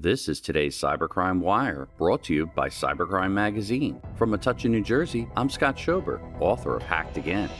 This is today's Cybercrime Wire, brought to you by Cybercrime Magazine. From Metuchen, New Jersey, I'm Scott Schober, author of Hacked Again.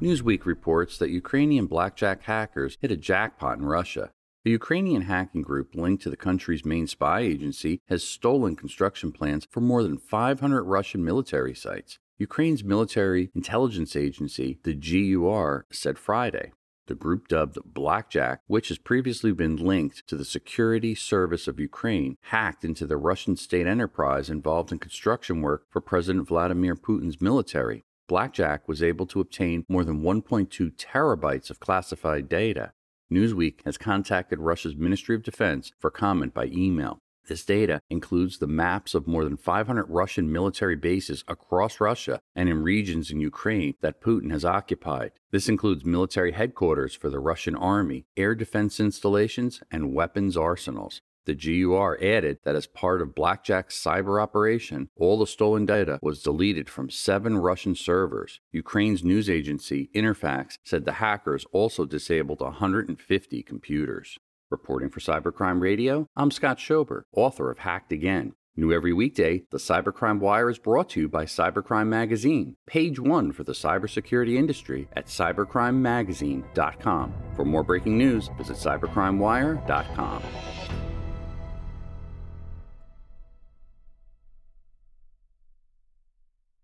Newsweek reports that Ukrainian blackjack hackers hit a jackpot in Russia. A Ukrainian hacking group linked to the country's main spy agency has stolen construction plans for more than 500 Russian military sites. Ukraine's military intelligence agency, the GUR, said Friday. The group dubbed Blackjack, which has previously been linked to the Security Service of Ukraine, hacked into the Russian state enterprise involved in construction work for President Vladimir Putin's military. Blackjack was able to obtain more than 1.2 terabytes of classified data. Newsweek has contacted Russia's Ministry of Defense for comment by email. This data includes the maps of more than 500 Russian military bases across Russia and in regions in Ukraine that Putin has occupied. This includes military headquarters for the Russian army, air defense installations, and weapons arsenals. The GUR added that as part of Blackjack's cyber operation, all the stolen data was deleted from seven Russian servers. Ukraine's news agency, Interfax, said the hackers also disabled 150 computers. Reporting for Cybercrime Radio, I'm Scott Schober, author of Hacked Again. New every weekday, the Cybercrime Wire is brought to you by Cybercrime Magazine, page one for the cybersecurity industry at cybercrimemagazine.com. For more breaking news, visit cybercrimewire.com.